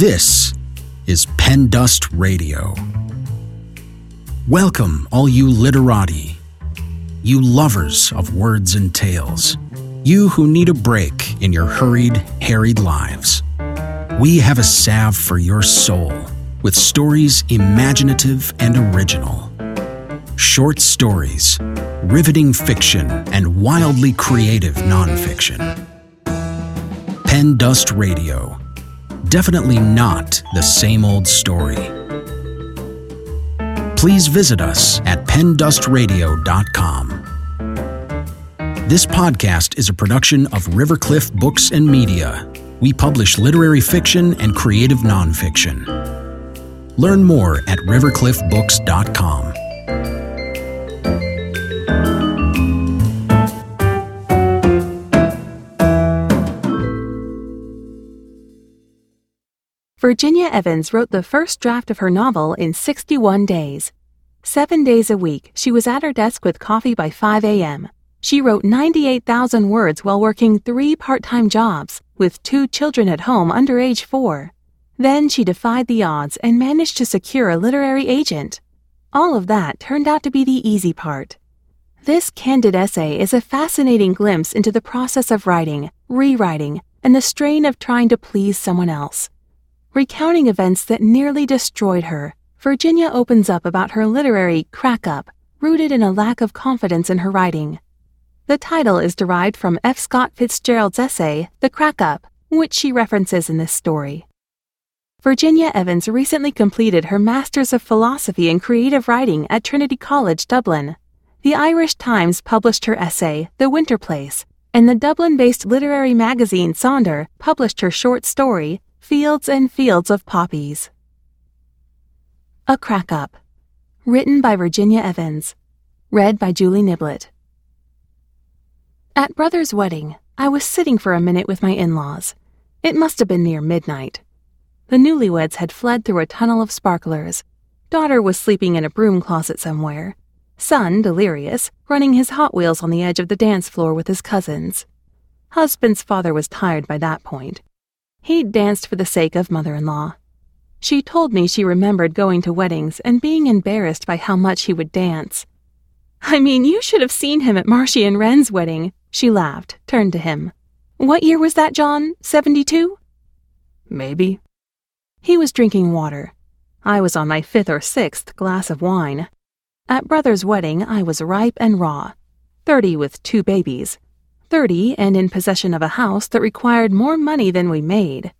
This is Pen Dust Radio. Welcome, all you literati, you lovers of words and tales, you who need a break in your hurried, harried lives. We have a salve for your soul with stories imaginative and original. Short stories, riveting fiction, and wildly creative nonfiction. Pen Dust Radio. Definitely not the same old story. Please visit us at pendustradio.com. This podcast is a production of Rivercliff Books and Media. We publish literary fiction and creative nonfiction. Learn more at rivercliffbooks.com. Virginia Evans wrote the first draft of her novel in 61 days. Seven days a week, she was at her desk with coffee by 5 a.m. She wrote 98,000 words while working three part time jobs, with two children at home under age four. Then she defied the odds and managed to secure a literary agent. All of that turned out to be the easy part. This candid essay is a fascinating glimpse into the process of writing, rewriting, and the strain of trying to please someone else. Recounting events that nearly destroyed her, Virginia opens up about her literary crack up, rooted in a lack of confidence in her writing. The title is derived from F. Scott Fitzgerald's essay, The Crack Up, which she references in this story. Virginia Evans recently completed her Master's of Philosophy in Creative Writing at Trinity College, Dublin. The Irish Times published her essay, The Winter Place, and the Dublin based literary magazine Sonder published her short story, Fields and Fields of Poppies. A Crack Up. Written by Virginia Evans. Read by Julie Niblett. At Brother's wedding, I was sitting for a minute with my in laws. It must have been near midnight. The newlyweds had fled through a tunnel of sparklers. Daughter was sleeping in a broom closet somewhere. Son, delirious, running his Hot Wheels on the edge of the dance floor with his cousins. Husband's father was tired by that point. He'd danced for the sake of mother in law. She told me she remembered going to weddings and being embarrassed by how much he would dance. I mean, you should have seen him at Marcy and Wren's wedding. She laughed, turned to him. What year was that, John? 72? Maybe. He was drinking water. I was on my fifth or sixth glass of wine. At Brother's wedding, I was ripe and raw. Thirty with two babies. 30 and in possession of a house that required more money than we made.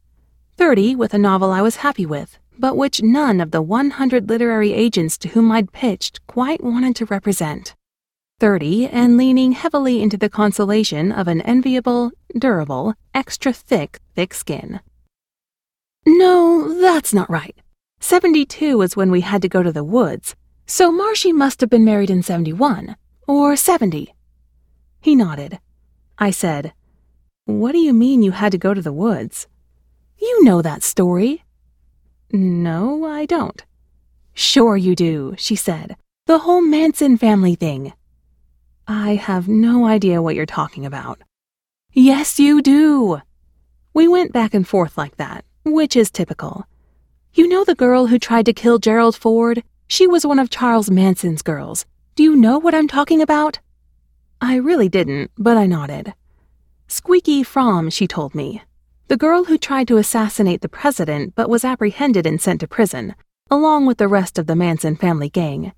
30 with a novel I was happy with, but which none of the 100 literary agents to whom I'd pitched quite wanted to represent. 30 and leaning heavily into the consolation of an enviable, durable, extra thick, thick skin. No, that's not right. 72 was when we had to go to the woods, so Marcy must have been married in 71, or 70. He nodded. I said, What do you mean you had to go to the woods? You know that story. No, I don't. Sure you do, she said. The whole Manson family thing. I have no idea what you're talking about. Yes, you do. We went back and forth like that, which is typical. You know the girl who tried to kill Gerald Ford? She was one of Charles Manson's girls. Do you know what I'm talking about? I really didn't, but I nodded. Squeaky Fromme, she told me. The girl who tried to assassinate the president but was apprehended and sent to prison, along with the rest of the Manson family gang.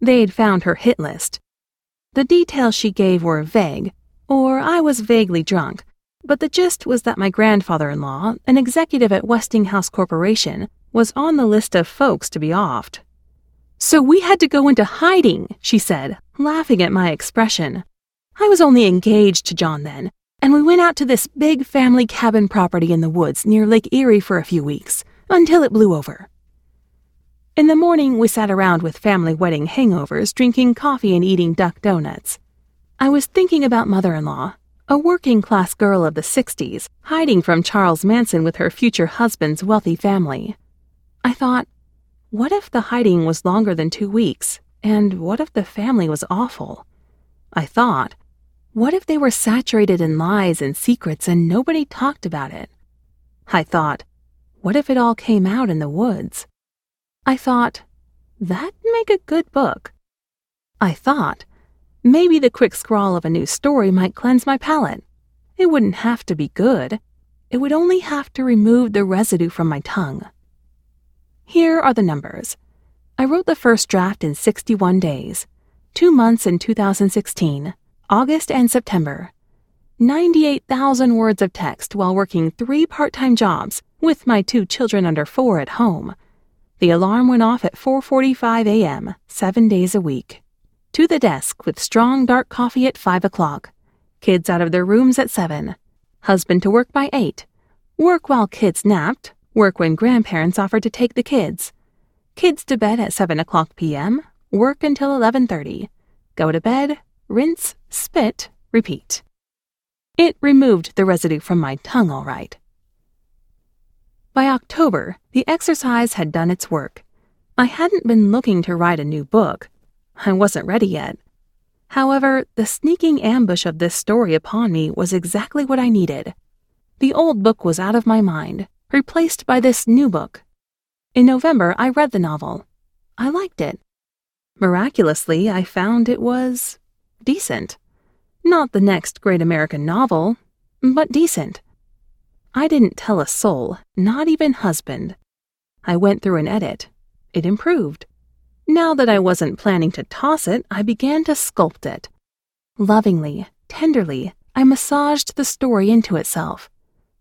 They'd found her hit list. The details she gave were vague, or I was vaguely drunk, but the gist was that my grandfather in law, an executive at Westinghouse Corporation, was on the list of folks to be offed. So we had to go into hiding, she said, laughing at my expression. I was only engaged to John then, and we went out to this big family cabin property in the woods near Lake Erie for a few weeks, until it blew over. In the morning, we sat around with family wedding hangovers, drinking coffee and eating duck donuts. I was thinking about mother in law, a working class girl of the 60s, hiding from Charles Manson with her future husband's wealthy family. I thought, what if the hiding was longer than two weeks? And what if the family was awful? I thought, what if they were saturated in lies and secrets and nobody talked about it? I thought, What if it all came out in the woods? I thought, that'd make a good book. I thought, maybe the quick scrawl of a new story might cleanse my palate. It wouldn't have to be good. It would only have to remove the residue from my tongue. Here are the numbers. I wrote the first draft in 61 days, two months in 2016, August and September. 98,000 words of text while working three part time jobs with my two children under four at home. The alarm went off at 4:45 a.m. 7 days a week. To the desk with strong dark coffee at 5 o'clock. Kids out of their rooms at 7. Husband to work by 8. Work while kids napped. Work when grandparents offered to take the kids. Kids to bed at 7 o'clock p.m. Work until 11:30. Go to bed, rinse, spit, repeat. It removed the residue from my tongue all right. By October, the exercise had done its work. I hadn't been looking to write a new book. I wasn't ready yet. However, the sneaking ambush of this story upon me was exactly what I needed. The old book was out of my mind, replaced by this new book. In November, I read the novel. I liked it. Miraculously, I found it was decent. Not the next great American novel, but decent. I didn't tell a soul, not even husband. I went through an edit. It improved. Now that I wasn't planning to toss it, I began to sculpt it. Lovingly, tenderly, I massaged the story into itself.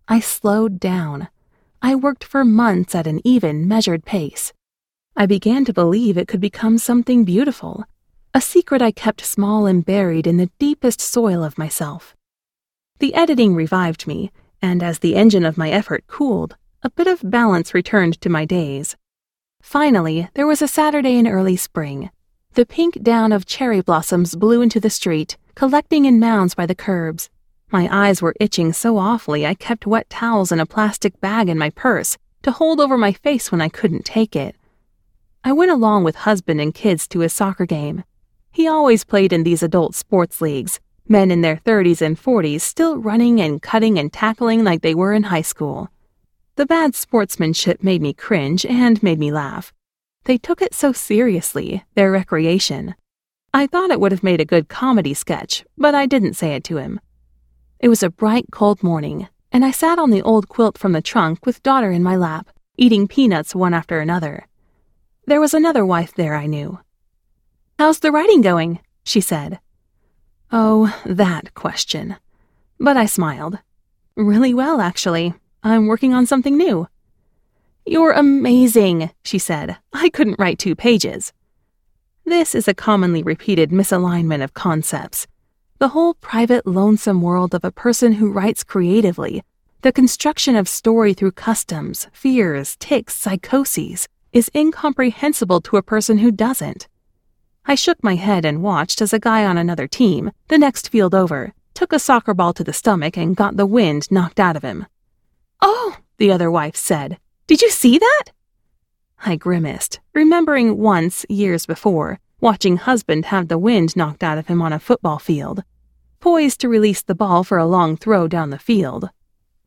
I slowed down. I worked for months at an even, measured pace. I began to believe it could become something beautiful, a secret I kept small and buried in the deepest soil of myself. The editing revived me, and as the engine of my effort cooled, a bit of balance returned to my days. Finally, there was a Saturday in early spring. The pink down of cherry blossoms blew into the street, collecting in mounds by the curbs. My eyes were itching so awfully I kept wet towels in a plastic bag in my purse to hold over my face when I couldn't take it. I went along with husband and kids to his soccer game. He always played in these adult sports leagues, men in their 30s and 40s still running and cutting and tackling like they were in high school. The bad sportsmanship made me cringe and made me laugh. They took it so seriously, their recreation. I thought it would have made a good comedy sketch, but I didn't say it to him. It was a bright, cold morning, and I sat on the old quilt from the trunk with daughter in my lap, eating peanuts one after another. There was another wife there I knew. How's the writing going? she said. Oh, that question. But I smiled. Really well, actually. I'm working on something new. You're amazing, she said. I couldn't write two pages. This is a commonly repeated misalignment of concepts. The whole private, lonesome world of a person who writes creatively, the construction of story through customs, fears, tics, psychoses, is incomprehensible to a person who doesn't. I shook my head and watched as a guy on another team, the next field over, took a soccer ball to the stomach and got the wind knocked out of him. Oh, the other wife said. Did you see that? I grimaced, remembering once, years before, watching husband have the wind knocked out of him on a football field, poised to release the ball for a long throw down the field.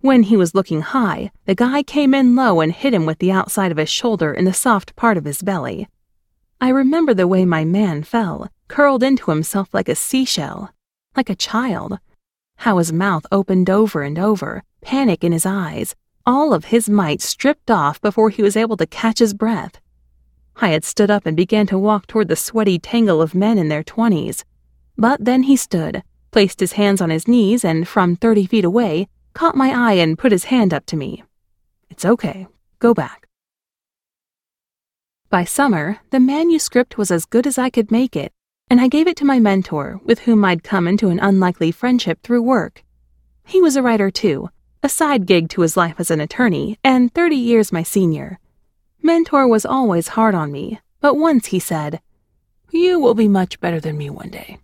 When he was looking high, the guy came in low and hit him with the outside of his shoulder in the soft part of his belly. I remember the way my man fell, curled into himself like a seashell, like a child. How his mouth opened over and over, panic in his eyes, all of his might stripped off before he was able to catch his breath. I had stood up and began to walk toward the sweaty tangle of men in their twenties. But then he stood, placed his hands on his knees, and from thirty feet away, caught my eye and put his hand up to me. It's okay. Go back. By summer, the manuscript was as good as I could make it, and I gave it to my mentor, with whom I'd come into an unlikely friendship through work. He was a writer too, a side gig to his life as an attorney, and 30 years my senior. Mentor was always hard on me, but once he said, You will be much better than me one day.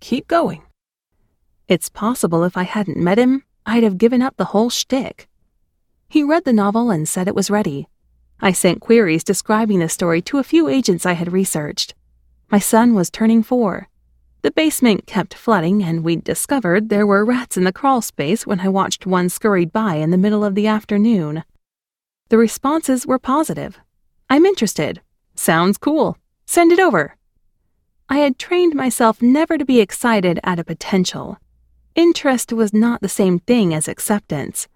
Keep going. It's possible if I hadn't met him, I'd have given up the whole shtick. He read the novel and said it was ready, I sent queries describing the story to a few agents I had researched. My son was turning four. The basement kept flooding, and we'd discovered there were rats in the crawl space when I watched one scurried by in the middle of the afternoon. The responses were positive. I'm interested. Sounds cool. Send it over. I had trained myself never to be excited at a potential. Interest was not the same thing as acceptance.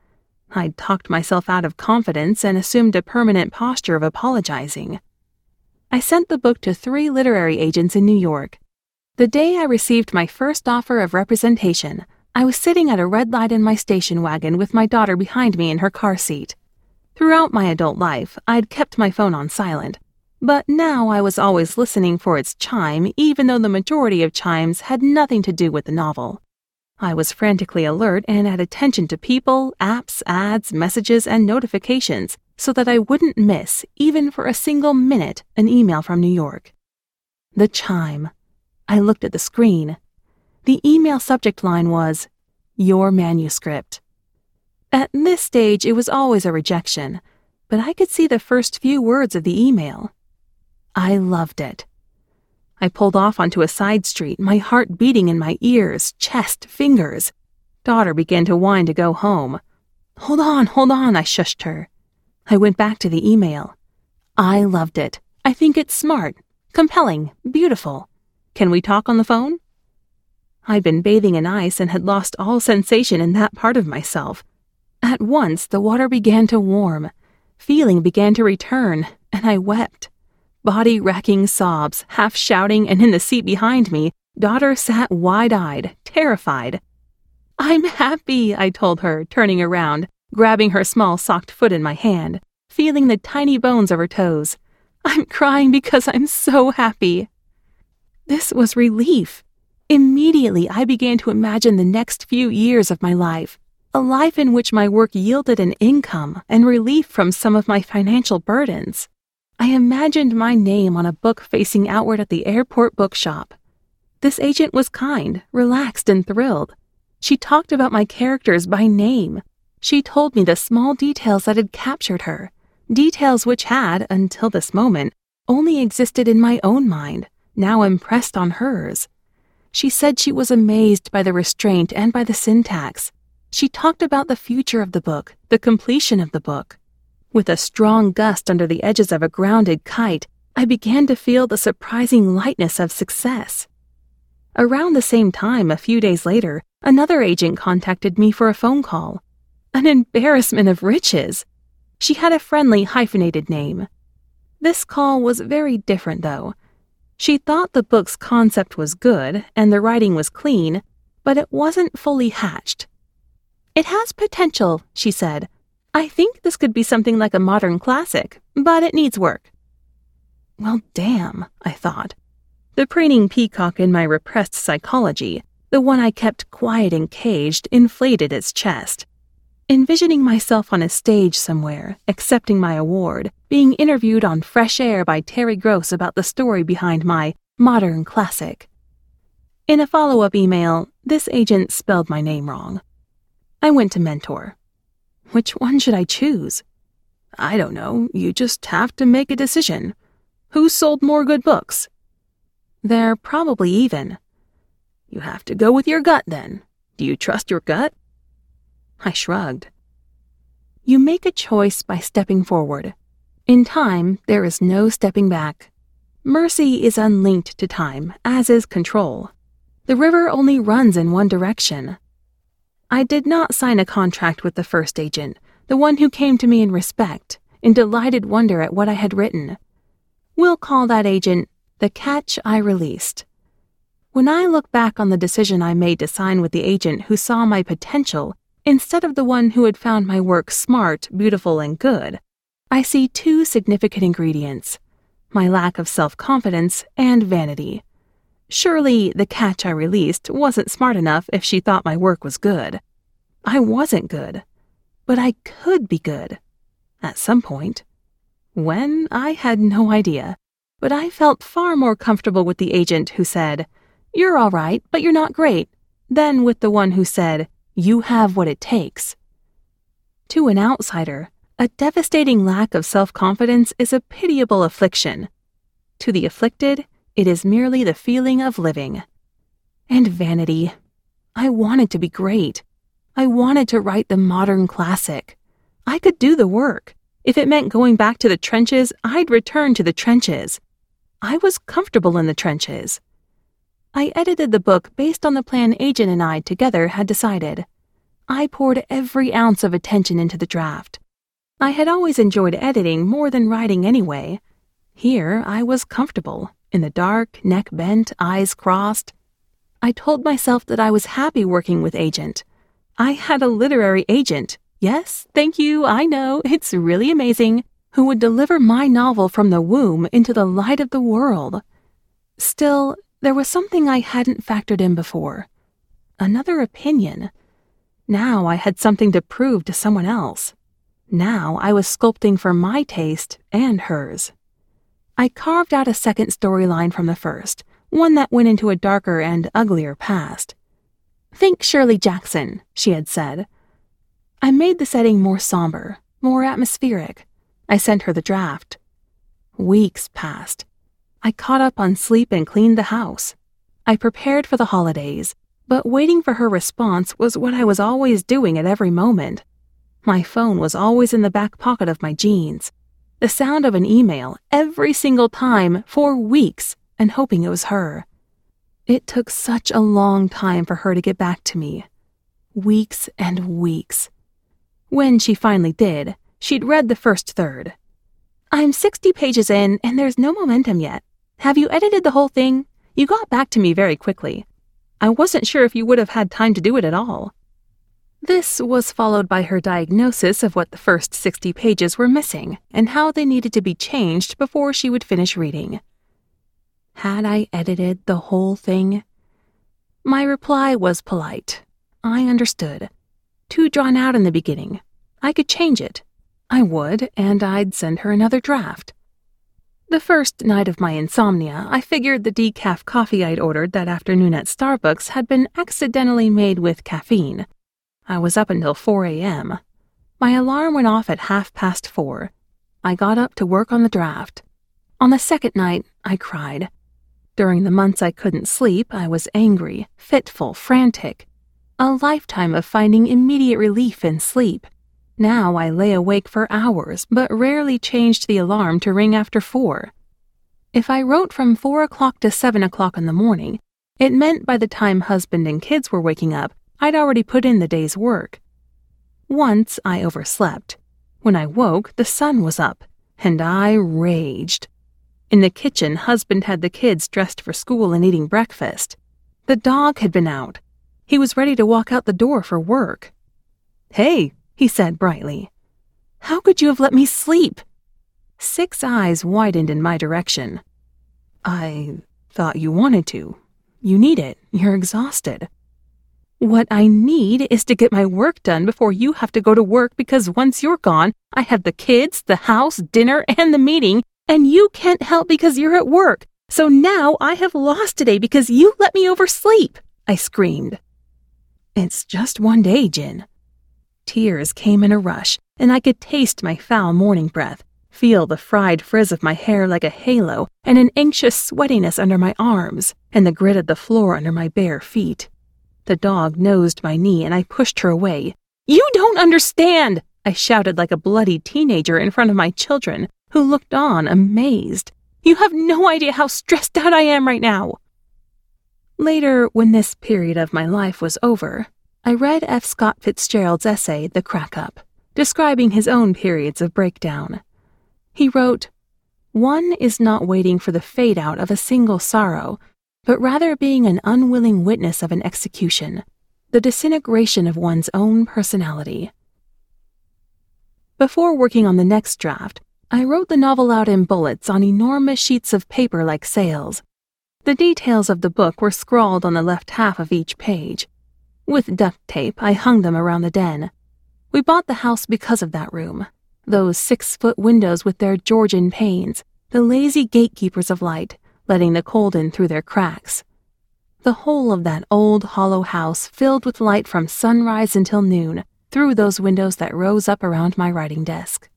I'd talked myself out of confidence and assumed a permanent posture of apologizing. I sent the book to three literary agents in New York. The day I received my first offer of representation, I was sitting at a red light in my station wagon with my daughter behind me in her car seat. Throughout my adult life, I'd kept my phone on silent, but now I was always listening for its chime, even though the majority of chimes had nothing to do with the novel. I was frantically alert and at attention to people, apps, ads, messages, and notifications so that I wouldn't miss, even for a single minute, an email from New York. The chime. I looked at the screen. The email subject line was, Your manuscript. At this stage, it was always a rejection, but I could see the first few words of the email. I loved it. I pulled off onto a side street, my heart beating in my ears, chest, fingers. Daughter began to whine to go home. Hold on, hold on, I shushed her. I went back to the email. I loved it. I think it's smart, compelling, beautiful. Can we talk on the phone? I'd been bathing in ice and had lost all sensation in that part of myself. At once, the water began to warm. Feeling began to return, and I wept body racking sobs, half shouting, and in the seat behind me, daughter sat wide eyed, terrified. I'm happy, I told her, turning around, grabbing her small socked foot in my hand, feeling the tiny bones of her toes. I'm crying because I'm so happy. This was relief. Immediately, I began to imagine the next few years of my life, a life in which my work yielded an income and relief from some of my financial burdens. I imagined my name on a book facing outward at the airport bookshop. This agent was kind, relaxed, and thrilled. She talked about my characters by name. She told me the small details that had captured her, details which had, until this moment, only existed in my own mind, now impressed on hers. She said she was amazed by the restraint and by the syntax. She talked about the future of the book, the completion of the book. With a strong gust under the edges of a grounded kite, I began to feel the surprising lightness of success. Around the same time, a few days later, another agent contacted me for a phone call. An embarrassment of riches. She had a friendly hyphenated name. This call was very different, though. She thought the book's concept was good and the writing was clean, but it wasn't fully hatched. It has potential, she said, I think this could be something like a modern classic, but it needs work. Well, damn, I thought. The preening peacock in my repressed psychology, the one I kept quiet and caged, inflated its chest. Envisioning myself on a stage somewhere, accepting my award, being interviewed on Fresh Air by Terry Gross about the story behind my modern classic. In a follow up email, this agent spelled my name wrong. I went to Mentor. Which one should I choose? I don't know. You just have to make a decision. Who sold more good books? They're probably even. You have to go with your gut then. Do you trust your gut? I shrugged. You make a choice by stepping forward. In time, there is no stepping back. Mercy is unlinked to time, as is control. The river only runs in one direction. I did not sign a contract with the first agent, the one who came to me in respect, in delighted wonder at what I had written. We'll call that agent the catch I released. When I look back on the decision I made to sign with the agent who saw my potential instead of the one who had found my work smart, beautiful, and good, I see two significant ingredients my lack of self confidence and vanity. Surely the catch I released wasn't smart enough if she thought my work was good. I wasn't good, but I could be good. At some point. When, I had no idea, but I felt far more comfortable with the agent who said, You're all right, but you're not great, than with the one who said, You have what it takes. To an outsider, a devastating lack of self confidence is a pitiable affliction. To the afflicted, it is merely the feeling of living. And vanity. I wanted to be great. I wanted to write the modern classic. I could do the work. If it meant going back to the trenches, I'd return to the trenches. I was comfortable in the trenches. I edited the book based on the plan Agent and I together had decided. I poured every ounce of attention into the draft. I had always enjoyed editing more than writing anyway. Here I was comfortable, in the dark, neck bent, eyes crossed. I told myself that I was happy working with Agent. I had a literary agent. Yes, thank you, I know, it's really amazing. Who would deliver my novel from the womb into the light of the world. Still, there was something I hadn't factored in before another opinion. Now I had something to prove to someone else. Now I was sculpting for my taste and hers. I carved out a second storyline from the first, one that went into a darker and uglier past. Think Shirley Jackson, she had said. I made the setting more somber, more atmospheric. I sent her the draft. Weeks passed. I caught up on sleep and cleaned the house. I prepared for the holidays, but waiting for her response was what I was always doing at every moment. My phone was always in the back pocket of my jeans. The sound of an email every single time for weeks and hoping it was her. It took such a long time for her to get back to me. Weeks and weeks. When she finally did, she'd read the first third. I'm 60 pages in and there's no momentum yet. Have you edited the whole thing? You got back to me very quickly. I wasn't sure if you would have had time to do it at all. This was followed by her diagnosis of what the first 60 pages were missing and how they needed to be changed before she would finish reading. Had I edited the whole thing? My reply was polite. I understood. Too drawn out in the beginning. I could change it. I would, and I'd send her another draft. The first night of my insomnia, I figured the decaf coffee I'd ordered that afternoon at Starbucks had been accidentally made with caffeine. I was up until 4 a.m. My alarm went off at half past four. I got up to work on the draft. On the second night, I cried. During the months I couldn't sleep, I was angry, fitful, frantic. A lifetime of finding immediate relief in sleep. Now I lay awake for hours, but rarely changed the alarm to ring after four. If I wrote from four o'clock to seven o'clock in the morning, it meant by the time husband and kids were waking up, I'd already put in the day's work. Once I overslept. When I woke, the sun was up, and I raged. In the kitchen, husband had the kids dressed for school and eating breakfast. The dog had been out. He was ready to walk out the door for work. Hey, he said brightly. How could you have let me sleep? Six eyes widened in my direction. I thought you wanted to. You need it. You're exhausted. What I need is to get my work done before you have to go to work because once you're gone, I have the kids, the house, dinner, and the meeting, and you can't help because you're at work. So now I have lost today because you let me oversleep, I screamed. It's just one day, Jin. Tears came in a rush, and I could taste my foul morning breath, feel the fried frizz of my hair like a halo, and an anxious sweatiness under my arms, and the grit of the floor under my bare feet. The dog nosed my knee, and I pushed her away. You don't understand! I shouted like a bloody teenager in front of my children, who looked on amazed. You have no idea how stressed out I am right now. Later, when this period of my life was over, I read F. Scott Fitzgerald's essay, The Crack Up, describing his own periods of breakdown. He wrote, One is not waiting for the fade out of a single sorrow, but rather being an unwilling witness of an execution, the disintegration of one's own personality. Before working on the next draft, I wrote the novel out in bullets on enormous sheets of paper like sails. The details of the book were scrawled on the left half of each page, with duct tape, I hung them around the den. We bought the house because of that room. Those six foot windows with their Georgian panes, the lazy gatekeepers of light, letting the cold in through their cracks. The whole of that old hollow house filled with light from sunrise until noon through those windows that rose up around my writing desk.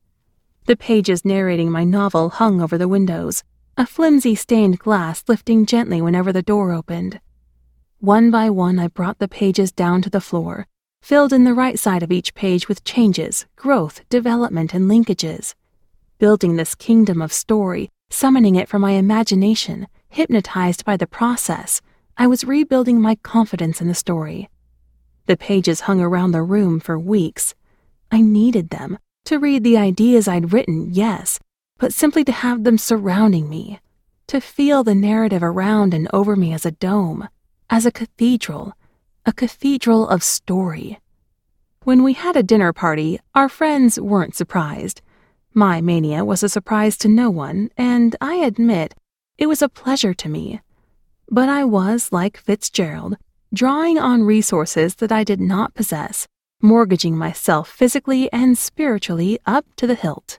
The pages narrating my novel hung over the windows, a flimsy stained glass lifting gently whenever the door opened. One by one, I brought the pages down to the floor, filled in the right side of each page with changes, growth, development, and linkages. building this kingdom of story, summoning it from my imagination, hypnotized by the process. I was rebuilding my confidence in the story. The pages hung around the room for weeks. I needed them to read the ideas I'd written, yes, but simply to have them surrounding me, to feel the narrative around and over me as a dome, as a cathedral, a cathedral of story. When we had a dinner party, our friends weren't surprised. My mania was a surprise to no one, and I admit it was a pleasure to me. But I was, like Fitzgerald, drawing on resources that I did not possess, mortgaging myself physically and spiritually up to the hilt.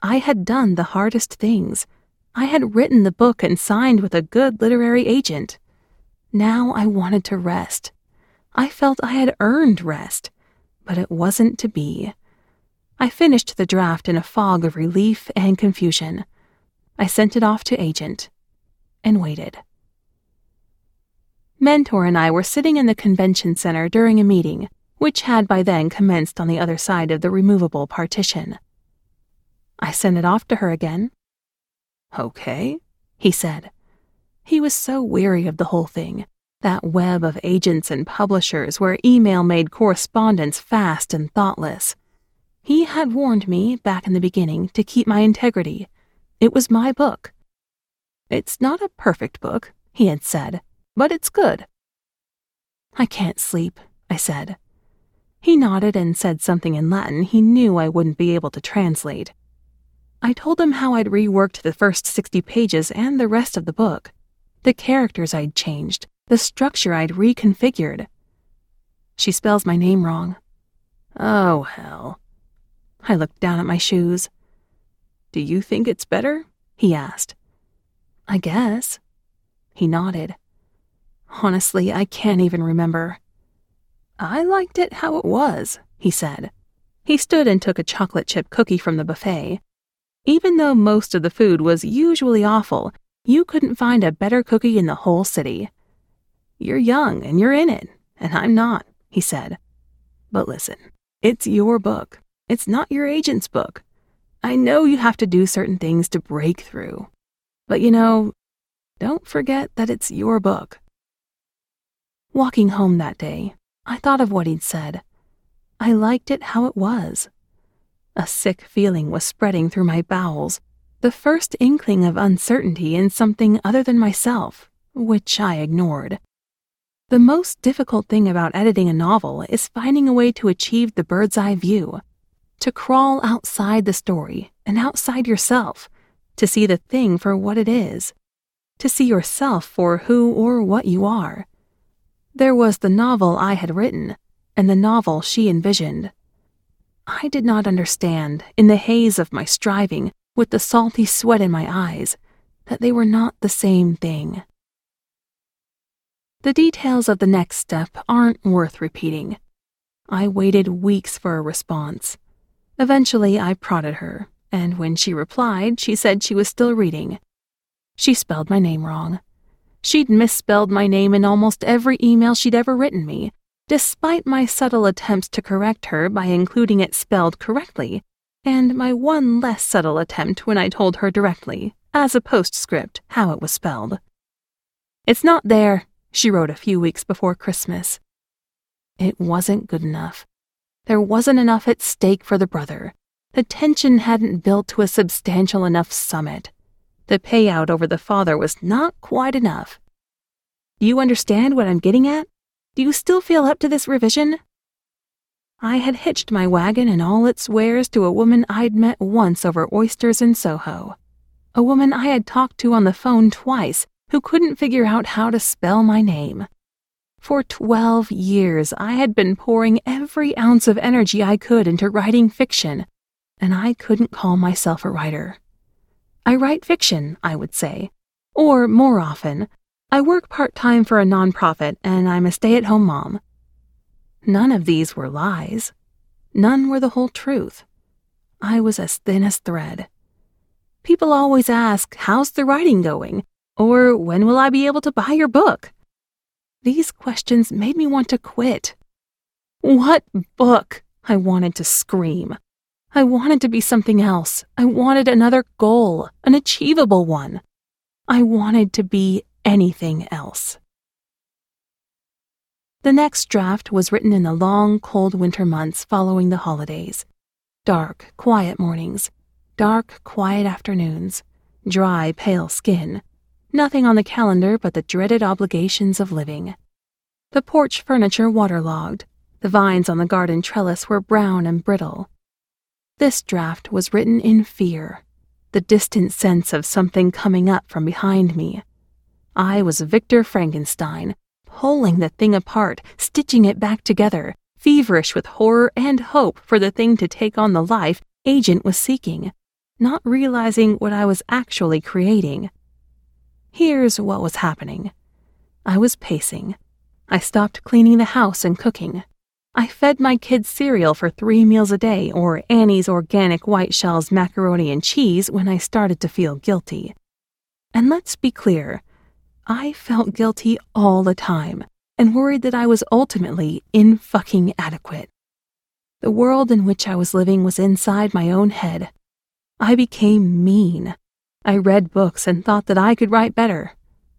I had done the hardest things. I had written the book and signed with a good literary agent. Now I wanted to rest. I felt I had earned rest, but it wasn't to be. I finished the draft in a fog of relief and confusion. I sent it off to agent and waited. Mentor and I were sitting in the convention center during a meeting, which had by then commenced on the other side of the removable partition. I sent it off to her again. Okay, he said. He was so weary of the whole thing, that web of agents and publishers where email made correspondence fast and thoughtless. He had warned me, back in the beginning, to keep my integrity. It was my book. It's not a perfect book, he had said, but it's good. I can't sleep, I said. He nodded and said something in Latin he knew I wouldn't be able to translate. I told him how I'd reworked the first 60 pages and the rest of the book, the characters I'd changed, the structure I'd reconfigured. She spells my name wrong. Oh, hell. I looked down at my shoes. Do you think it's better? he asked. I guess. He nodded. Honestly, I can't even remember. I liked it how it was, he said. He stood and took a chocolate chip cookie from the buffet. Even though most of the food was usually awful, you couldn't find a better cookie in the whole city. You're young and you're in it, and I'm not, he said. But listen, it's your book. It's not your agent's book. I know you have to do certain things to break through. But you know, don't forget that it's your book. Walking home that day, I thought of what he'd said. I liked it how it was. A sick feeling was spreading through my bowels, the first inkling of uncertainty in something other than myself, which I ignored. The most difficult thing about editing a novel is finding a way to achieve the bird's eye view, to crawl outside the story and outside yourself, to see the thing for what it is, to see yourself for who or what you are. There was the novel I had written, and the novel she envisioned. I did not understand, in the haze of my striving, with the salty sweat in my eyes, that they were not the same thing. The details of the next step aren't worth repeating. I waited weeks for a response. Eventually, I prodded her, and when she replied, she said she was still reading. She spelled my name wrong. She'd misspelled my name in almost every email she'd ever written me, despite my subtle attempts to correct her by including it spelled correctly, and my one less subtle attempt when I told her directly, as a postscript, how it was spelled. It's not there, she wrote a few weeks before Christmas. It wasn't good enough. There wasn't enough at stake for the brother. The tension hadn't built to a substantial enough summit. The payout over the father was not quite enough. Do you understand what I'm getting at? Do you still feel up to this revision? I had hitched my wagon and all its wares to a woman I'd met once over oysters in Soho. A woman I had talked to on the phone twice who couldn't figure out how to spell my name. For 12 years, I had been pouring every ounce of energy I could into writing fiction, and I couldn't call myself a writer. I write fiction, I would say. Or, more often, I work part time for a nonprofit and I'm a stay at home mom. None of these were lies. None were the whole truth. I was as thin as thread. People always ask, How's the writing going? Or when will I be able to buy your book? These questions made me want to quit. What book? I wanted to scream. I wanted to be something else. I wanted another goal, an achievable one. I wanted to be anything else. The next draft was written in the long, cold winter months following the holidays. Dark, quiet mornings, dark, quiet afternoons, dry, pale skin, nothing on the calendar but the dreaded obligations of living. The porch furniture waterlogged, the vines on the garden trellis were brown and brittle. This draft was written in fear, the distant sense of something coming up from behind me. I was Victor Frankenstein, pulling the thing apart, stitching it back together, feverish with horror and hope for the thing to take on the life Agent was seeking, not realizing what I was actually creating. Here's what was happening I was pacing. I stopped cleaning the house and cooking. I fed my kids cereal for three meals a day or Annie's organic white shells macaroni and cheese when I started to feel guilty. And let's be clear, I felt guilty all the time and worried that I was ultimately in fucking adequate. The world in which I was living was inside my own head. I became mean. I read books and thought that I could write better.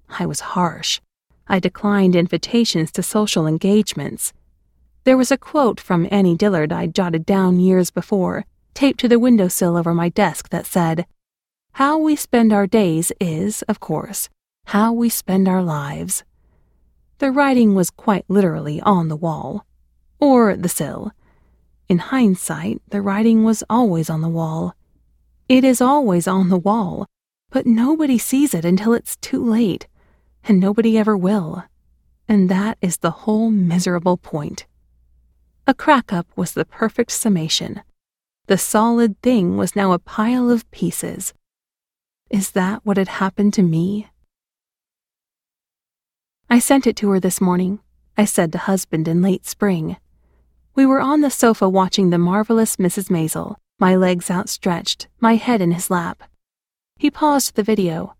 I was harsh. I declined invitations to social engagements. There was a quote from Annie Dillard I'd jotted down years before, taped to the windowsill over my desk that said, How we spend our days is, of course, how we spend our lives. The writing was quite literally on the wall, or the sill. In hindsight, the writing was always on the wall. It is always on the wall, but nobody sees it until it's too late, and nobody ever will. And that is the whole miserable point. A crack up was the perfect summation. The solid thing was now a pile of pieces. Is that what had happened to me? I sent it to her this morning, I said to husband in late spring. We were on the sofa watching the marvelous Mrs. Maisel, my legs outstretched, my head in his lap. He paused the video.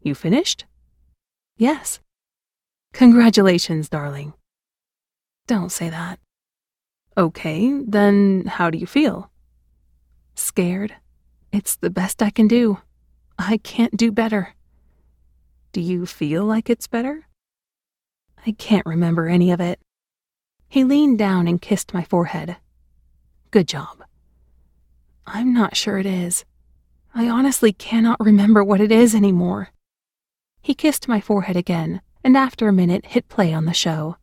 You finished? Yes. Congratulations, darling. Don't say that. Okay, then how do you feel? Scared. It's the best I can do. I can't do better. Do you feel like it's better? I can't remember any of it. He leaned down and kissed my forehead. Good job. I'm not sure it is. I honestly cannot remember what it is anymore. He kissed my forehead again, and after a minute hit play on the show.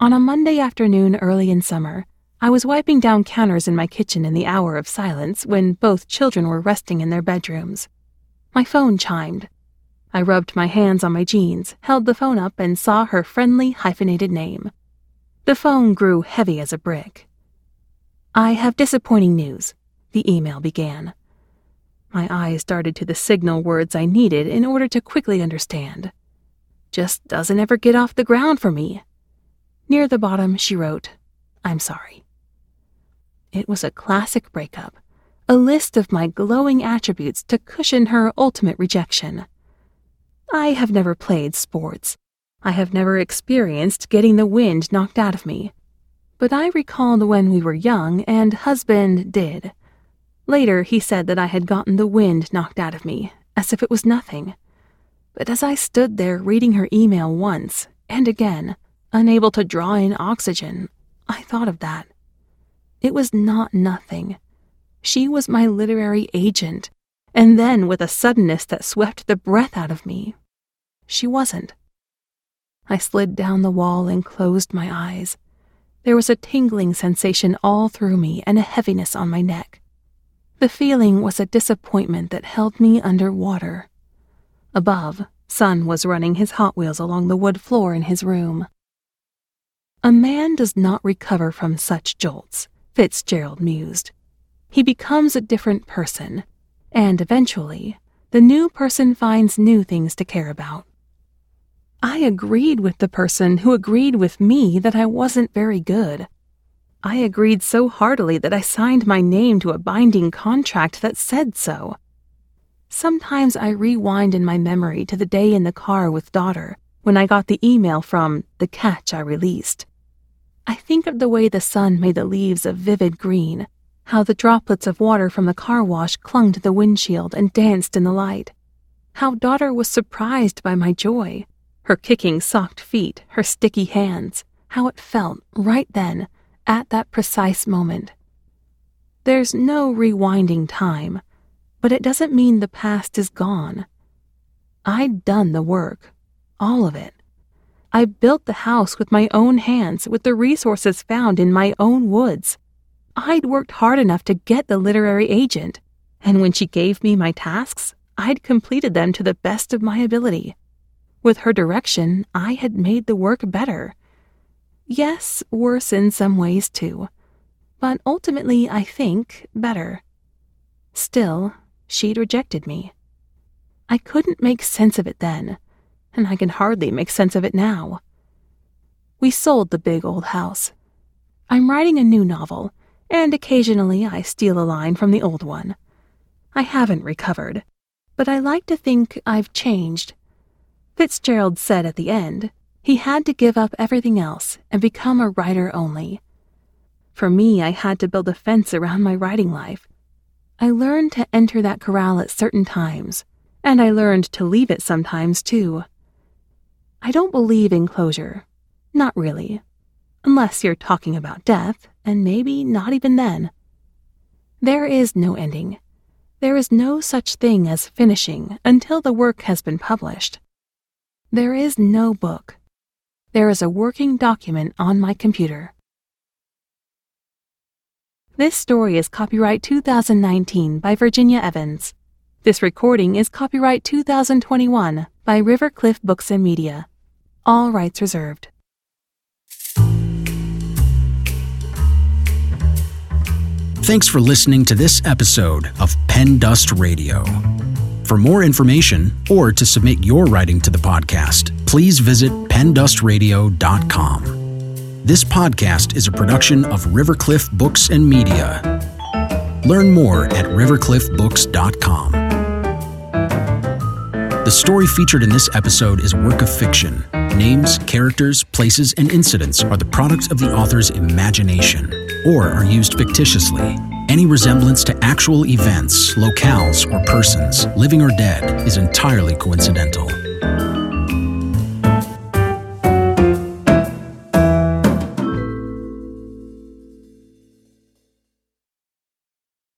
On a Monday afternoon early in summer, I was wiping down counters in my kitchen in the hour of silence when both children were resting in their bedrooms. My phone chimed. I rubbed my hands on my jeans, held the phone up, and saw her friendly hyphenated name. The phone grew heavy as a brick. I have disappointing news, the email began. My eyes darted to the signal words I needed in order to quickly understand. Just doesn't ever get off the ground for me, Near the bottom, she wrote, I'm sorry. It was a classic breakup, a list of my glowing attributes to cushion her ultimate rejection. I have never played sports. I have never experienced getting the wind knocked out of me. But I recalled when we were young and husband did. Later, he said that I had gotten the wind knocked out of me, as if it was nothing. But as I stood there reading her email once and again, unable to draw in oxygen, I thought of that. It was not nothing. She was my literary agent, and then with a suddenness that swept the breath out of me, she wasn't. I slid down the wall and closed my eyes. There was a tingling sensation all through me and a heaviness on my neck. The feeling was a disappointment that held me under water. Above, Son was running his Hot Wheels along the wood floor in his room. A man does not recover from such jolts, Fitzgerald mused. He becomes a different person, and eventually, the new person finds new things to care about. I agreed with the person who agreed with me that I wasn't very good. I agreed so heartily that I signed my name to a binding contract that said so. Sometimes I rewind in my memory to the day in the car with daughter when I got the email from the catch I released. I think of the way the sun made the leaves a vivid green, how the droplets of water from the car wash clung to the windshield and danced in the light, how daughter was surprised by my joy, her kicking socked feet, her sticky hands, how it felt right then, at that precise moment. There's no rewinding time, but it doesn't mean the past is gone. I'd done the work, all of it. I built the house with my own hands with the resources found in my own woods. I'd worked hard enough to get the literary agent, and when she gave me my tasks, I'd completed them to the best of my ability. With her direction, I had made the work better. Yes, worse in some ways too, but ultimately, I think, better. Still, she'd rejected me. I couldn't make sense of it then, and I can hardly make sense of it now. We sold the big old house. I'm writing a new novel, and occasionally I steal a line from the old one. I haven't recovered, but I like to think I've changed. Fitzgerald said at the end he had to give up everything else and become a writer only. For me, I had to build a fence around my writing life. I learned to enter that corral at certain times, and I learned to leave it sometimes too. I don't believe in closure. Not really. Unless you're talking about death, and maybe not even then. There is no ending. There is no such thing as finishing until the work has been published. There is no book. There is a working document on my computer. This story is copyright 2019 by Virginia Evans. This recording is copyright 2021 by Rivercliff Books and Media. All rights reserved. Thanks for listening to this episode of Pen Dust Radio. For more information or to submit your writing to the podcast, please visit pendustradio.com. This podcast is a production of Rivercliff Books and Media. Learn more at rivercliffbooks.com. The story featured in this episode is a work of fiction Names, characters, places, and incidents are the product of the author's imagination or are used fictitiously. Any resemblance to actual events, locales, or persons, living or dead, is entirely coincidental.